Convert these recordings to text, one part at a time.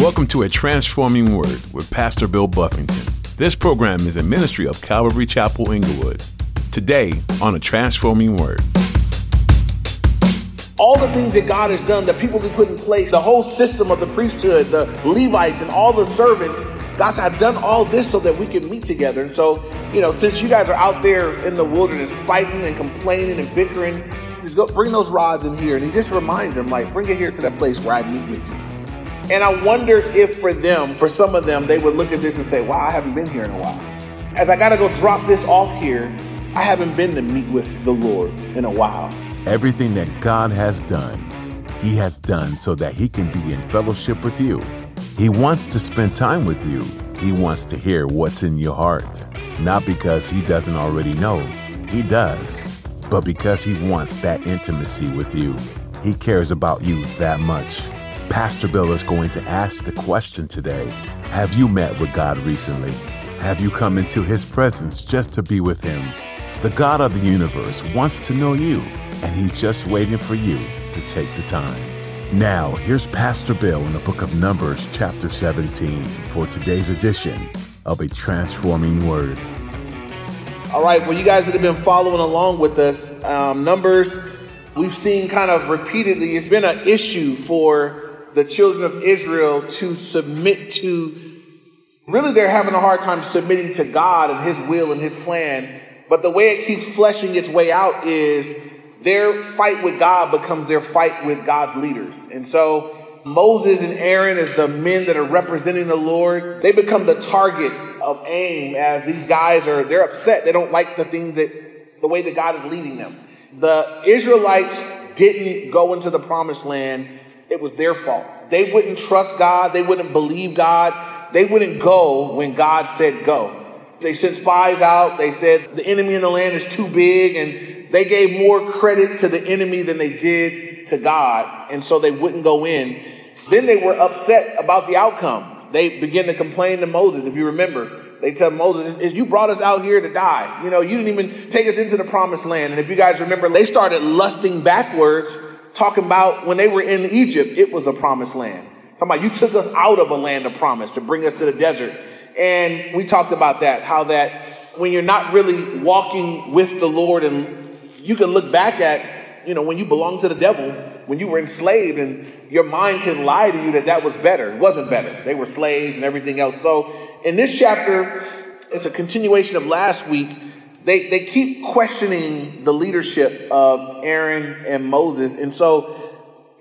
Welcome to A Transforming Word with Pastor Bill Buffington. This program is a ministry of Calvary Chapel Inglewood. Today on A Transforming Word. All the things that God has done that people can put in place, the whole system of the priesthood, the Levites, and all the servants, God said, I've done all this so that we can meet together. And so, you know, since you guys are out there in the wilderness fighting and complaining and bickering, just go bring those rods in here. And he just reminds them, like, bring it here to that place where I meet with you. And I wonder if for them, for some of them, they would look at this and say, wow, I haven't been here in a while. As I got to go drop this off here, I haven't been to meet with the Lord in a while. Everything that God has done, He has done so that He can be in fellowship with you. He wants to spend time with you. He wants to hear what's in your heart. Not because He doesn't already know, He does, but because He wants that intimacy with you. He cares about you that much. Pastor Bill is going to ask the question today Have you met with God recently? Have you come into His presence just to be with Him? The God of the universe wants to know you, and He's just waiting for you to take the time. Now, here's Pastor Bill in the book of Numbers, chapter 17, for today's edition of A Transforming Word. All right, well, you guys that have been following along with us, um, Numbers, we've seen kind of repeatedly, it's been an issue for the children of Israel to submit to, really, they're having a hard time submitting to God and His will and His plan. But the way it keeps fleshing its way out is their fight with God becomes their fight with God's leaders. And so Moses and Aaron, as the men that are representing the Lord, they become the target of aim as these guys are, they're upset. They don't like the things that, the way that God is leading them. The Israelites didn't go into the promised land it was their fault. They wouldn't trust God. They wouldn't believe God. They wouldn't go when God said go. They sent spies out. They said the enemy in the land is too big, and they gave more credit to the enemy than they did to God, and so they wouldn't go in. Then they were upset about the outcome. They began to complain to Moses, if you remember. They tell Moses, Is you brought us out here to die. You know, you didn't even take us into the promised land. And if you guys remember, they started lusting backwards talking about when they were in Egypt, it was a promised land. Talking about you took us out of a land of promise to bring us to the desert. And we talked about that, how that when you're not really walking with the Lord and you can look back at, you know, when you belong to the devil, when you were enslaved and your mind can lie to you that that was better. It wasn't better. They were slaves and everything else. So in this chapter, it's a continuation of last week they, they keep questioning the leadership of Aaron and Moses. And so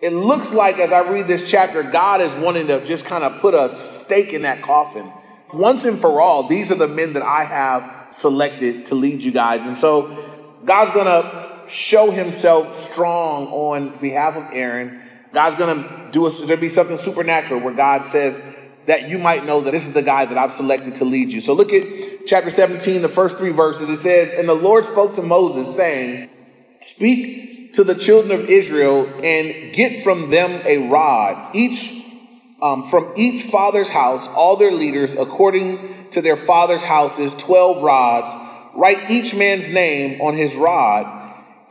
it looks like, as I read this chapter, God is wanting to just kind of put a stake in that coffin. Once and for all, these are the men that I have selected to lead you guys. And so God's going to show himself strong on behalf of Aaron. God's going to do a, there'll be something supernatural where God says, that you might know that this is the guy that I've selected to lead you. So look at chapter 17, the first three verses. It says, And the Lord spoke to Moses, saying, Speak to the children of Israel and get from them a rod, each um, from each father's house, all their leaders, according to their father's houses, 12 rods. Write each man's name on his rod,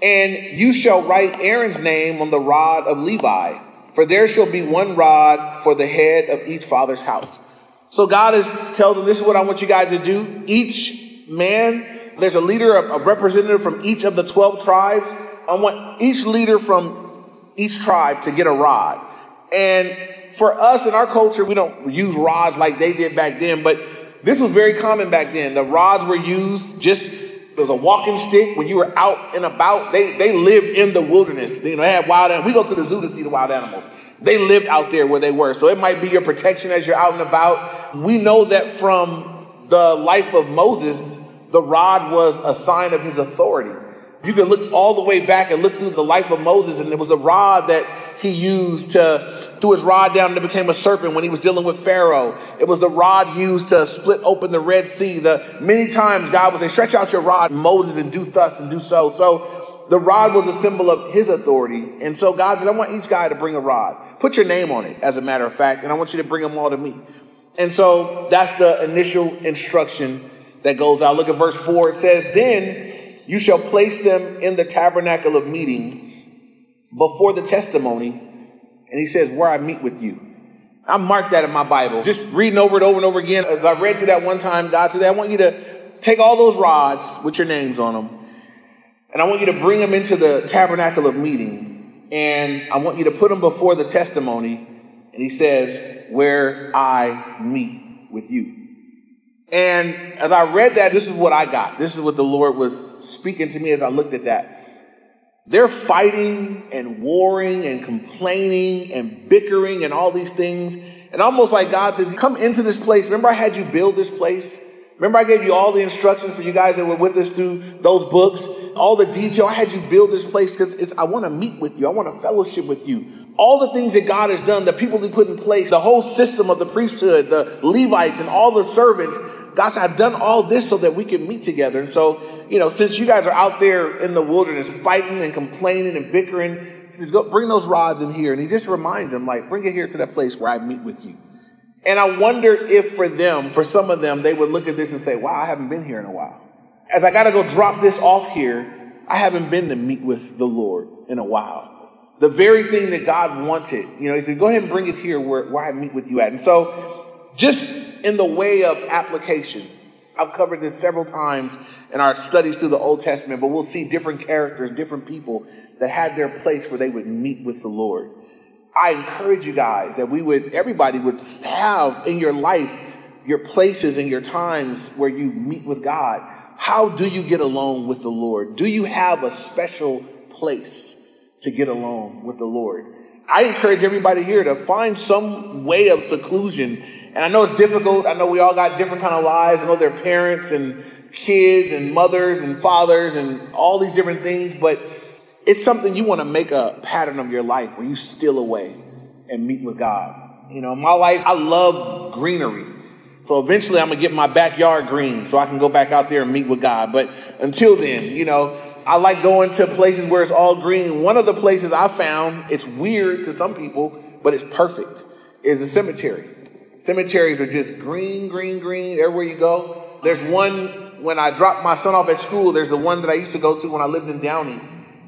and you shall write Aaron's name on the rod of Levi for there shall be one rod for the head of each father's house. So God is telling them, this is what I want you guys to do. Each man, there's a leader, a representative from each of the 12 tribes. I want each leader from each tribe to get a rod. And for us in our culture, we don't use rods like they did back then, but this was very common back then. The rods were used just was a walking stick when you were out and about. They they lived in the wilderness. You know, they had wild animals. We go to the zoo to see the wild animals. They lived out there where they were. So it might be your protection as you're out and about. We know that from the life of Moses, the rod was a sign of his authority. You can look all the way back and look through the life of Moses, and it was a rod that he used to threw his rod down and it became a serpent when he was dealing with Pharaoh. It was the rod used to split open the Red Sea. The many times God would say, stretch out your rod, Moses, and do thus and do so. So the rod was a symbol of his authority. And so God said, I want each guy to bring a rod. Put your name on it, as a matter of fact, and I want you to bring them all to me. And so that's the initial instruction that goes out. Look at verse 4. It says, Then you shall place them in the tabernacle of meeting before the testimony and he says, Where I meet with you. I marked that in my Bible. Just reading over it over and over again. As I read through that one time, God said, I want you to take all those rods with your names on them, and I want you to bring them into the tabernacle of meeting, and I want you to put them before the testimony. And he says, where I meet with you. And as I read that, this is what I got. This is what the Lord was speaking to me as I looked at that. They're fighting and warring and complaining and bickering and all these things. And almost like God says, come into this place. Remember I had you build this place? Remember I gave you all the instructions for you guys that were with us through those books, all the detail. I had you build this place because I want to meet with you. I want to fellowship with you. All the things that God has done, the people He put in place, the whole system of the priesthood, the Levites and all the servants. Said, I've done all this so that we can meet together. And so you know, since you guys are out there in the wilderness fighting and complaining and bickering, he says, go bring those rods in here. And he just reminds them, like, bring it here to that place where I meet with you. And I wonder if for them, for some of them, they would look at this and say, wow, I haven't been here in a while. As I got to go drop this off here, I haven't been to meet with the Lord in a while. The very thing that God wanted, you know, he said, go ahead and bring it here where, where I meet with you at. And so, just in the way of application, I've covered this several times in our studies through the Old Testament, but we'll see different characters, different people that had their place where they would meet with the Lord. I encourage you guys that we would, everybody would have in your life your places and your times where you meet with God. How do you get along with the Lord? Do you have a special place to get along with the Lord? I encourage everybody here to find some way of seclusion and I know it's difficult. I know we all got different kind of lives. I know they're parents and kids and mothers and fathers and all these different things, but it's something you want to make a pattern of your life where you steal away and meet with God. You know, my life, I love greenery. So eventually I'm going to get my backyard green so I can go back out there and meet with God. But until then, you know, I like going to places where it's all green. One of the places I found, it's weird to some people, but it's perfect, is a cemetery. Cemeteries are just green, green, green everywhere you go. There's one when I dropped my son off at school, there's the one that I used to go to when I lived in Downey.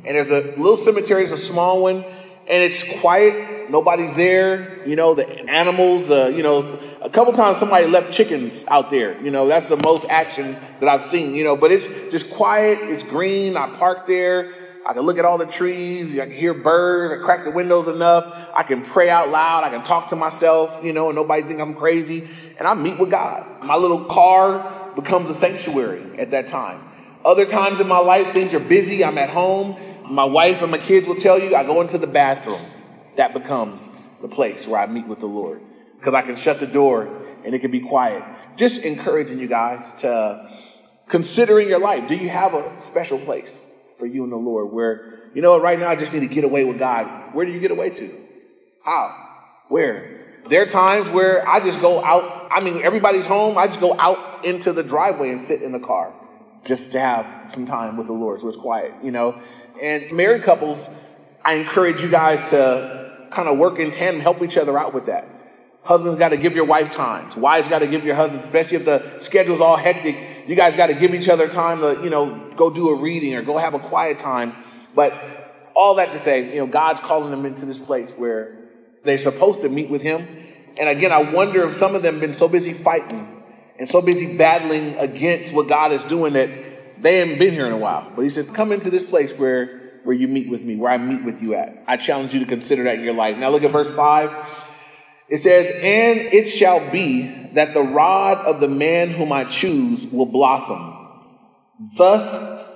And there's a little cemetery, it's a small one, and it's quiet. Nobody's there. You know, the animals, uh, you know, a couple times somebody left chickens out there. You know, that's the most action that I've seen, you know, but it's just quiet. It's green. I park there. I can look at all the trees. I can hear birds. I crack the windows enough. I can pray out loud. I can talk to myself, you know, and nobody think I'm crazy. And I meet with God. My little car becomes a sanctuary at that time. Other times in my life, things are busy. I'm at home. My wife and my kids will tell you I go into the bathroom. That becomes the place where I meet with the Lord because I can shut the door and it can be quiet. Just encouraging you guys to considering your life. Do you have a special place? For you and the Lord where, you know what, right now I just need to get away with God. Where do you get away to? How? Where? There are times where I just go out. I mean, everybody's home. I just go out into the driveway and sit in the car just to have some time with the Lord so it's quiet, you know? And married couples, I encourage you guys to kind of work in tandem, help each other out with that. Husbands got to give your wife times. Wives got to give your husband, especially if the schedule's all hectic. You guys got to give each other time to, you know, go do a reading or go have a quiet time. But all that to say, you know, God's calling them into this place where they're supposed to meet with Him. And again, I wonder if some of them been so busy fighting and so busy battling against what God is doing that they haven't been here in a while. But He says, come into this place where where you meet with me, where I meet with you at. I challenge you to consider that in your life. Now look at verse 5. It says, And it shall be that the rod of the man whom I choose will blossom. Thus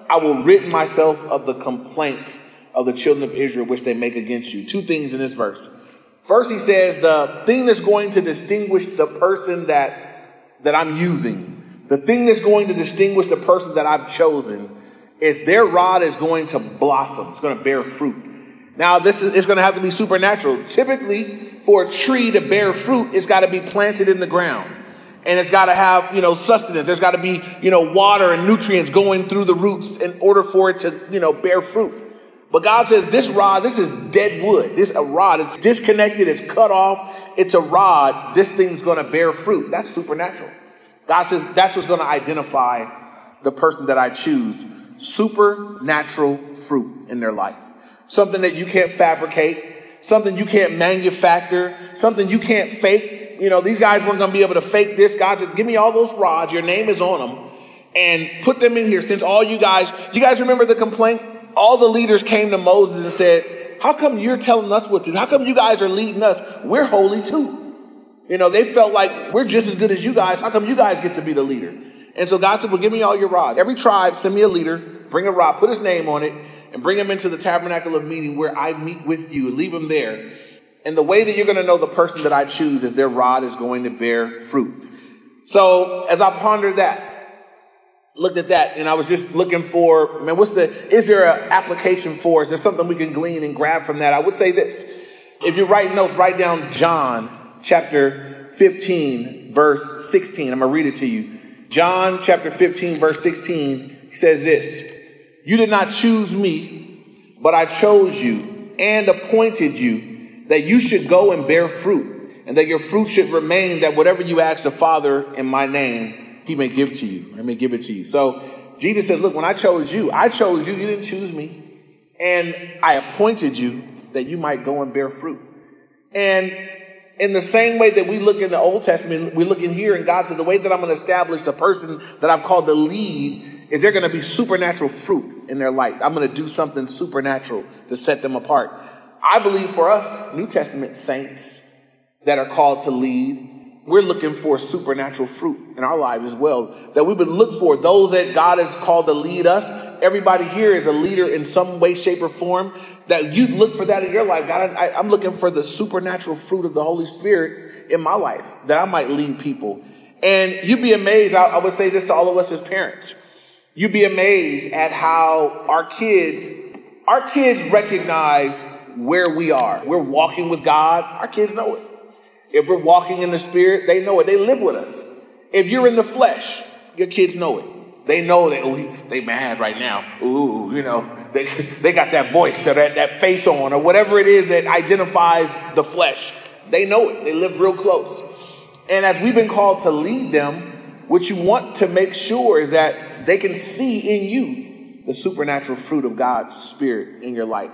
I will rid myself of the complaints of the children of Israel which they make against you. Two things in this verse. First, he says the thing that's going to distinguish the person that, that I'm using, the thing that's going to distinguish the person that I've chosen is their rod is going to blossom. It's going to bear fruit. Now, this is it's going to have to be supernatural. Typically, for a tree to bear fruit, it's got to be planted in the ground. And it's got to have, you know, sustenance. There's got to be, you know, water and nutrients going through the roots in order for it to, you know, bear fruit. But God says this rod, this is dead wood. This a rod. It's disconnected. It's cut off. It's a rod. This thing's going to bear fruit. That's supernatural. God says that's what's going to identify the person that I choose. Supernatural fruit in their life something that you can't fabricate, something you can't manufacture, something you can't fake. You know, these guys weren't going to be able to fake this. God said, give me all those rods. Your name is on them and put them in here since all you guys, you guys remember the complaint? All the leaders came to Moses and said, how come you're telling us what to do? How come you guys are leading us? We're holy too. You know, they felt like we're just as good as you guys. How come you guys get to be the leader? And so God said, well, give me all your rods. Every tribe, send me a leader, bring a rod, put his name on it, and bring him into the tabernacle of meeting where I meet with you. Leave him there. And the way that you're going to know the person that I choose is their rod is going to bear fruit. So as I pondered that, looked at that, and I was just looking for, man, what's the, is there an application for? Is there something we can glean and grab from that? I would say this. If you write notes, write down John chapter 15, verse 16. I'm going to read it to you. John chapter 15, verse 16 says this You did not choose me, but I chose you and appointed you that you should go and bear fruit, and that your fruit should remain, that whatever you ask the Father in my name, he may give to you. I may give it to you. So Jesus says, Look, when I chose you, I chose you, you didn't choose me. And I appointed you that you might go and bear fruit. And in the same way that we look in the Old Testament, we look in here, and God said, the way that I'm going to establish the person that I've called the lead is they're going to be supernatural fruit in their life. I'm going to do something supernatural to set them apart. I believe for us, New Testament saints that are called to lead, we're looking for supernatural fruit in our lives as well. That we would look for those that God has called to lead us. Everybody here is a leader in some way, shape, or form. That you look for that in your life. God, I, I'm looking for the supernatural fruit of the Holy Spirit in my life that I might lead people. And you'd be amazed. I, I would say this to all of us as parents. You'd be amazed at how our kids, our kids recognize where we are. We're walking with God. Our kids know it. If we're walking in the spirit, they know it. They live with us. If you're in the flesh, your kids know it. They know that oh, they mad right now. Ooh, you know, they, they got that voice or that, that face on or whatever it is that identifies the flesh. They know it. They live real close. And as we've been called to lead them, what you want to make sure is that they can see in you the supernatural fruit of God's spirit in your life.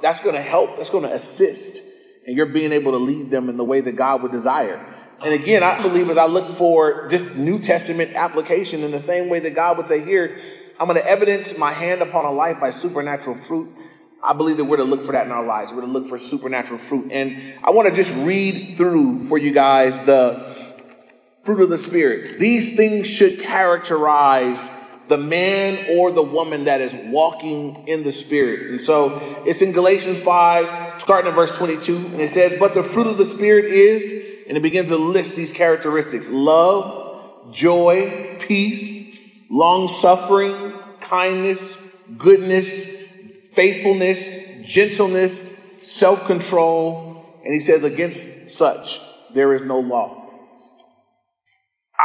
That's going to help. That's going to assist and you're being able to lead them in the way that God would desire. And again, I believe as I look for just New Testament application in the same way that God would say, Here, I'm going to evidence my hand upon a life by supernatural fruit. I believe that we're to look for that in our lives. We're to look for supernatural fruit. And I want to just read through for you guys the fruit of the Spirit. These things should characterize the man or the woman that is walking in the Spirit. And so it's in Galatians 5, starting in verse 22, and it says, But the fruit of the Spirit is, and it begins to list these characteristics love, joy, peace, long suffering, kindness, goodness, faithfulness, gentleness, self control. And he says, Against such there is no law.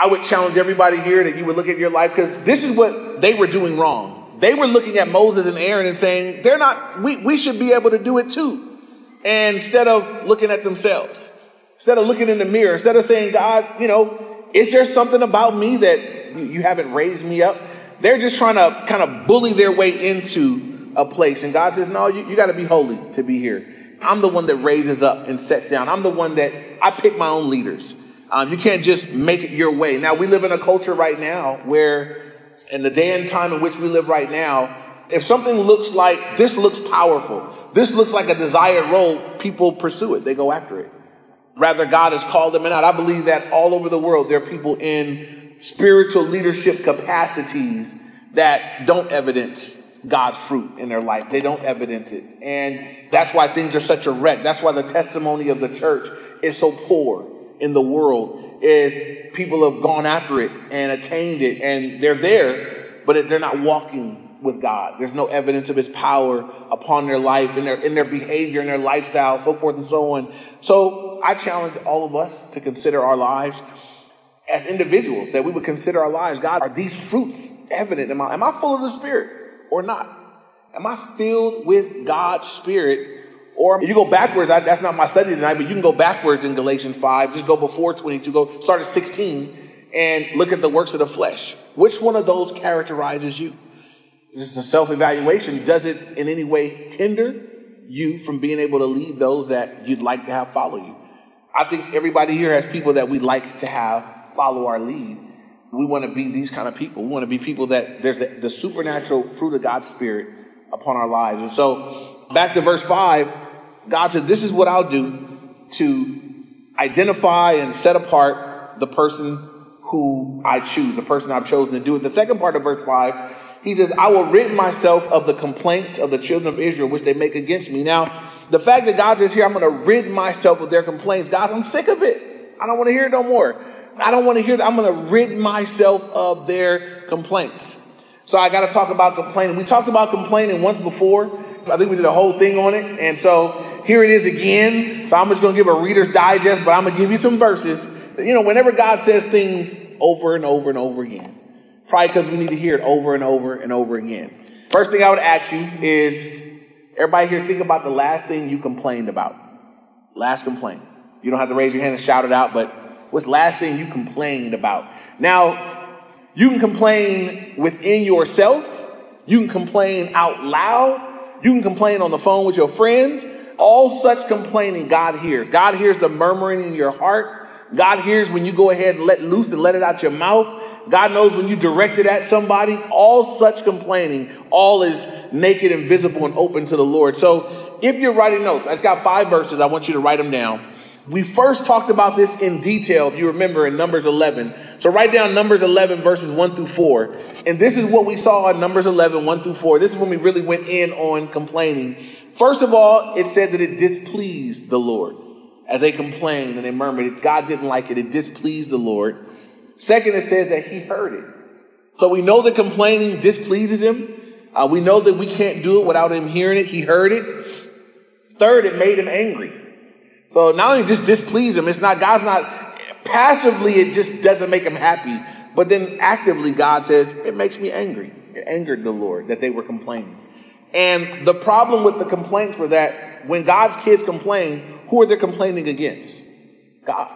I would challenge everybody here that you would look at your life because this is what they were doing wrong. They were looking at Moses and Aaron and saying, they're not, we, we should be able to do it too. And instead of looking at themselves, instead of looking in the mirror, instead of saying, God, you know, is there something about me that you haven't raised me up? They're just trying to kind of bully their way into a place. And God says, no, you, you got to be holy to be here. I'm the one that raises up and sets down. I'm the one that I pick my own leaders. Um, you can't just make it your way. Now, we live in a culture right now where, in the day and time in which we live right now, if something looks like this looks powerful, this looks like a desired role, people pursue it, they go after it. Rather, God has called them out. I believe that all over the world, there are people in spiritual leadership capacities that don't evidence God's fruit in their life. They don't evidence it. And that's why things are such a wreck. That's why the testimony of the church is so poor in the world is people have gone after it and attained it and they're there, but they're not walking with God. There's no evidence of his power upon their life in their, in their behavior and their lifestyle, so forth and so on. So I challenge all of us to consider our lives as individuals, that we would consider our lives. God, are these fruits evident? Am I, am I full of the Spirit or not? Am I filled with God's Spirit or you go backwards, I, that's not my study tonight, but you can go backwards in Galatians 5. Just go before 22, go start at 16 and look at the works of the flesh. Which one of those characterizes you? This is a self evaluation. Does it in any way hinder you from being able to lead those that you'd like to have follow you. I think everybody here has people that we'd like to have follow our lead. We want to be these kind of people. We want to be people that there's the, the supernatural fruit of God's Spirit upon our lives. And so, back to verse 5, God said, This is what I'll do to identify and set apart the person who I choose, the person I've chosen to do it. The second part of verse 5, he says, I will rid myself of the complaints of the children of Israel, which they make against me. Now, the fact that God says here, I'm going to rid myself of their complaints, God, I'm sick of it. I don't want to hear it no more. I don't want to hear that. I'm going to rid myself of their complaints. So I got to talk about complaining. We talked about complaining once before. I think we did a whole thing on it. And so here it is again. So I'm just going to give a reader's digest, but I'm going to give you some verses. You know, whenever God says things over and over and over again, probably because we need to hear it over and over and over again. First thing I would ask you is everybody here think about the last thing you complained about. Last complaint. You don't have to raise your hand and shout it out, but what's last thing you complained about? Now, you can complain within yourself. You can complain out loud. You can complain on the phone with your friends. All such complaining God hears. God hears the murmuring in your heart. God hears when you go ahead and let loose and let it out your mouth. God knows when you direct it at somebody. All such complaining, all is naked and visible and open to the Lord. So if you're writing notes, I've got five verses. I want you to write them down. We first talked about this in detail, if you remember, in Numbers 11. So write down Numbers 11, verses 1 through 4. And this is what we saw in Numbers 11, 1 through 4. This is when we really went in on complaining. First of all, it said that it displeased the Lord. As they complained and they murmured, God didn't like it. It displeased the Lord. Second, it says that he heard it. So we know that complaining displeases him. Uh, we know that we can't do it without him hearing it. He heard it. Third, it made him angry. So not only just displease him, it's not, God's not passively, it just doesn't make him happy. But then actively, God says, it makes me angry. It angered the Lord that they were complaining. And the problem with the complaints were that when God's kids complain, who are they complaining against? God.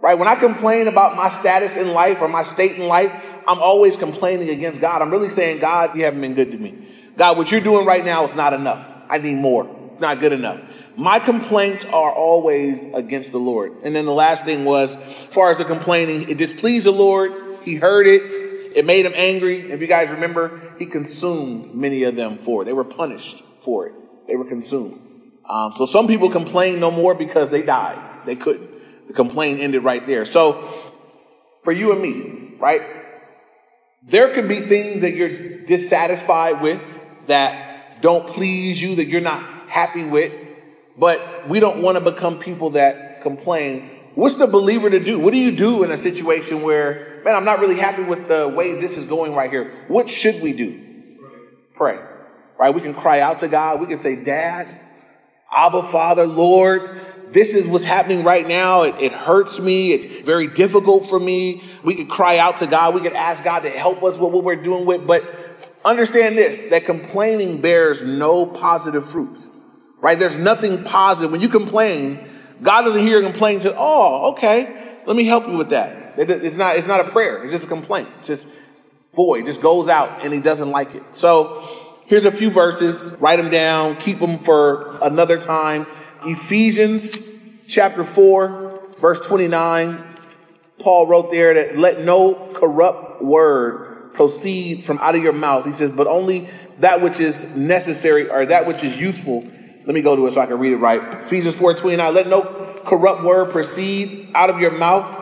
Right? When I complain about my status in life or my state in life, I'm always complaining against God. I'm really saying, God, you haven't been good to me. God, what you're doing right now is not enough. I need more. It's not good enough. My complaints are always against the Lord. And then the last thing was, as far as the complaining, it displeased the Lord. He heard it. It made him angry. If you guys remember, he consumed many of them for it. They were punished for it. They were consumed. Um, so some people complain no more because they died. They couldn't. The complaint ended right there. So for you and me, right? There could be things that you're dissatisfied with that don't please you, that you're not happy with but we don't want to become people that complain. What's the believer to do? What do you do in a situation where, man, I'm not really happy with the way this is going right here? What should we do? Pray. Right? We can cry out to God. We can say, Dad, Abba, Father, Lord, this is what's happening right now. It, it, hurts me. It's very difficult for me. We could cry out to God. We could ask God to help us with what we're doing with. But understand this that complaining bears no positive fruits right? There's nothing positive. When you complain, God doesn't hear your complaint and say, oh, okay, let me help you with that. It's not, it's not a prayer. It's just a complaint. It's just void. Just goes out and he doesn't like it. So here's a few verses. Write them down. Keep them for another time. Ephesians chapter 4, verse 29. Paul wrote there that let no corrupt word proceed from out of your mouth. He says, but only that which is necessary or that which is useful let me go to it so I can read it right. Ephesians 4 29. Let no corrupt word proceed out of your mouth,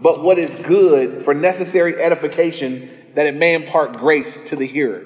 but what is good for necessary edification, that it may impart grace to the hearer.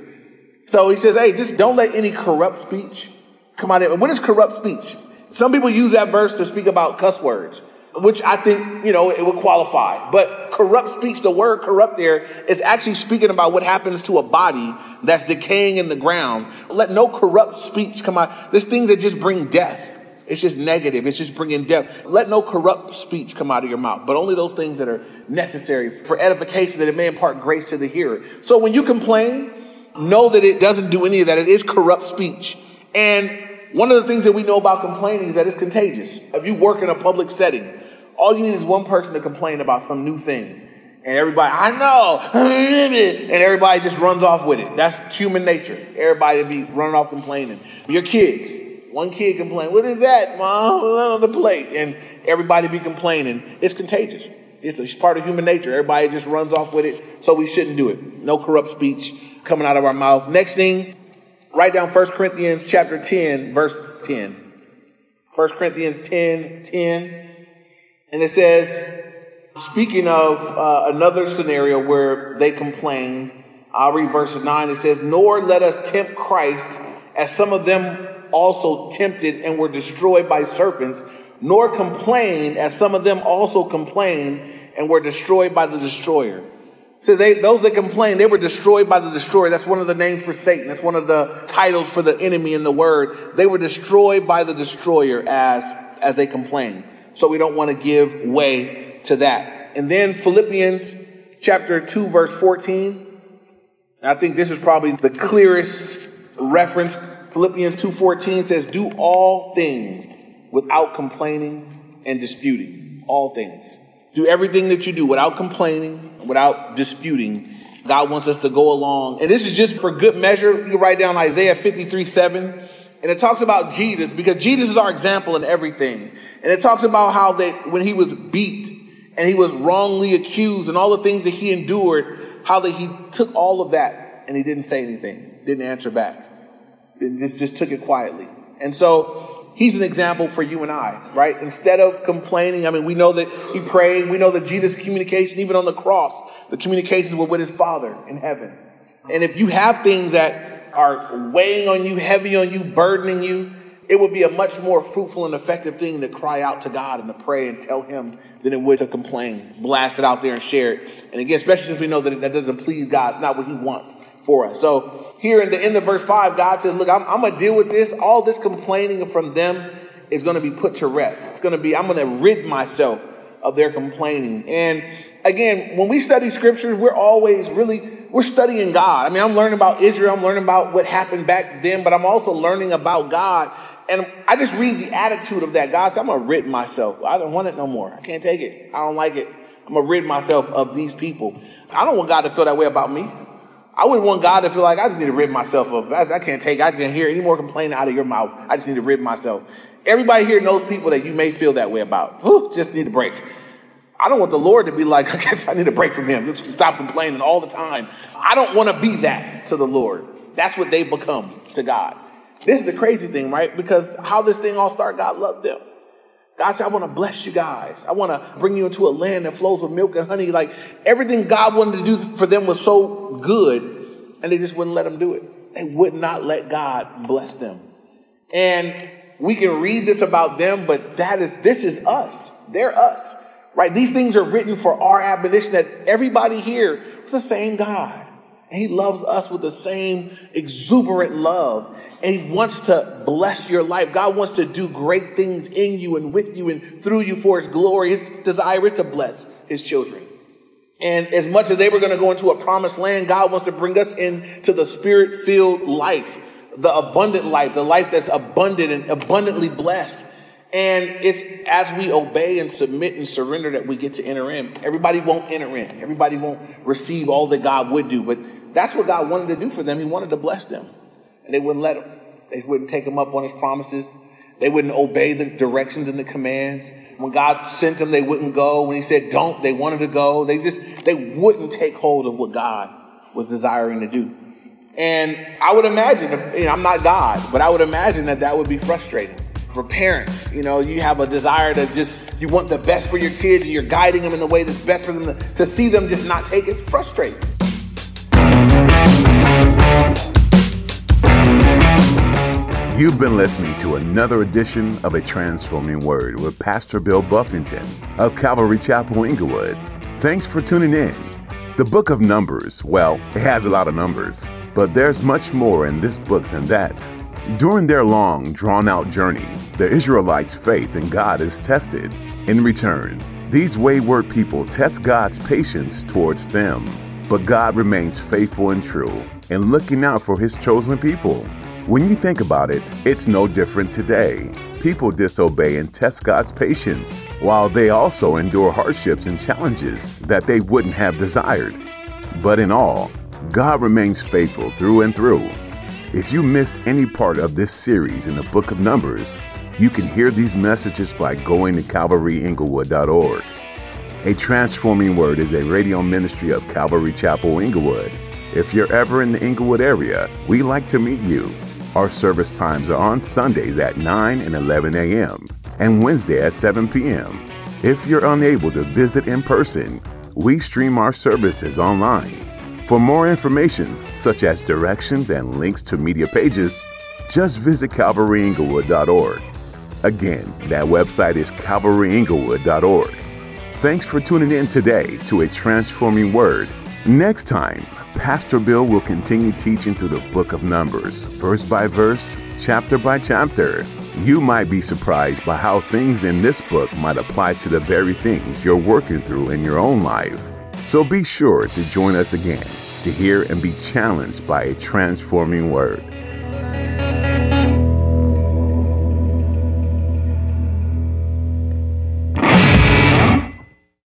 So he says, hey, just don't let any corrupt speech come out of it. What is corrupt speech? Some people use that verse to speak about cuss words which I think, you know, it would qualify. But corrupt speech, the word corrupt there is actually speaking about what happens to a body that's decaying in the ground. Let no corrupt speech come out. There's things that just bring death. It's just negative. It's just bringing death. Let no corrupt speech come out of your mouth, but only those things that are necessary for edification that it may impart grace to the hearer. So when you complain, know that it doesn't do any of that. It is corrupt speech. And one of the things that we know about complaining is that it's contagious. If you work in a public setting, all you need is one person to complain about some new thing. And everybody, I know, and everybody just runs off with it. That's human nature. Everybody be running off complaining. Your kids, One kid complain, what is that, mom? on the plate. And everybody be complaining. It's contagious. It's a part of human nature. Everybody just runs off with it. So we shouldn't do it. No corrupt speech coming out of our mouth. Next thing, write down 1 Corinthians chapter 10, verse 10. 1 Corinthians 10, 10. And it says, speaking of uh, another scenario where they complained, I'll read verse 9. It says, Nor let us tempt Christ, as some of them also tempted and were destroyed by serpents, nor complain, as some of them also complained and were destroyed by the destroyer. Says they, those that complain, they were destroyed by the destroyer. That's one of the names for Satan. That's one of the titles for the enemy in the word. They were destroyed by the destroyer as, as they complain. So we don't want to give way to that. And then Philippians chapter 2, verse 14. I think this is probably the clearest reference. Philippians 2:14 says, "Do all things without complaining and disputing. All things. Do everything that you do without complaining, without disputing. God wants us to go along. And this is just for good measure. You write down Isaiah 53 7. And it talks about Jesus because Jesus is our example in everything. And it talks about how that when he was beat and he was wrongly accused and all the things that he endured, how that he took all of that and he didn't say anything, didn't answer back, just, just took it quietly. And so He's an example for you and I, right? Instead of complaining, I mean, we know that he prayed. We know that Jesus' communication, even on the cross, the communications were with his Father in heaven. And if you have things that are weighing on you, heavy on you, burdening you, it would be a much more fruitful and effective thing to cry out to God and to pray and tell Him than it would to complain, blast it out there and share it. And again, especially since we know that that doesn't please God, it's not what He wants for us. So here in the end of verse 5, God says, Look, I'm, I'm going to deal with this. All this complaining from them is going to be put to rest. It's going to be, I'm going to rid myself of their complaining. And again, when we study scriptures, we're always really we're studying God. I mean, I'm learning about Israel, I'm learning about what happened back then, but I'm also learning about God. And I just read the attitude of that. God said, I'm gonna rid myself. I don't want it no more. I can't take it. I don't like it. I'm gonna rid myself of these people. I don't want God to feel that way about me. I wouldn't want God to feel like I just need to rid myself of. I, I can't take. I can't hear any more complaining out of your mouth. I just need to rid myself. Everybody here knows people that you may feel that way about. Whew, just need a break. I don't want the Lord to be like, I guess I need a break from him. Just stop complaining all the time. I don't want to be that to the Lord. That's what they become to God. This is the crazy thing, right? Because how this thing all started, God loved them. God said, I want to bless you guys. I want to bring you into a land that flows with milk and honey. Like everything God wanted to do for them was so good, and they just wouldn't let them do it. They would not let God bless them. And we can read this about them, but that is this is us. They're us. Right? These things are written for our admonition that everybody here is the same God. He loves us with the same exuberant love. And he wants to bless your life. God wants to do great things in you and with you and through you for his glory. His desire is to bless his children. And as much as they were going to go into a promised land, God wants to bring us into the spirit filled life, the abundant life, the life that's abundant and abundantly blessed. And it's as we obey and submit and surrender that we get to enter in. Everybody won't enter in. Everybody won't receive all that God would do. But that's what God wanted to do for them. He wanted to bless them. And they wouldn't let him. They wouldn't take him up on his promises. They wouldn't obey the directions and the commands. When God sent them, they wouldn't go. When he said don't, they wanted to go. They just, they wouldn't take hold of what God was desiring to do. And I would imagine, you know, I'm not God, but I would imagine that that would be frustrating for parents. You know, you have a desire to just, you want the best for your kids and you're guiding them in the way that's best for them to, to see them just not take it. It's frustrating. You've been listening to another edition of A Transforming Word with Pastor Bill Buffington of Calvary Chapel, Inglewood. Thanks for tuning in. The book of Numbers, well, it has a lot of numbers, but there's much more in this book than that. During their long, drawn out journey, the Israelites' faith in God is tested. In return, these wayward people test God's patience towards them. But God remains faithful and true in looking out for his chosen people. When you think about it, it's no different today. People disobey and test God's patience, while they also endure hardships and challenges that they wouldn't have desired. But in all, God remains faithful through and through If you missed any part of this series in the book of Numbers, you can hear these messages by going to calvaryinglewood.org. A Transforming Word is a radio ministry of Calvary Chapel Inglewood. If you're ever in the Inglewood area, we like to meet you. Our service times are on Sundays at 9 and 11 a.m. and Wednesday at 7 p.m. If you're unable to visit in person, we stream our services online. For more information, such as directions and links to media pages, just visit calvaryinglewood.org. Again, that website is calvaryinglewood.org. Thanks for tuning in today to a transforming word. Next time, Pastor Bill will continue teaching through the book of Numbers, verse by verse, chapter by chapter. You might be surprised by how things in this book might apply to the very things you're working through in your own life. So be sure to join us again to hear and be challenged by a transforming word.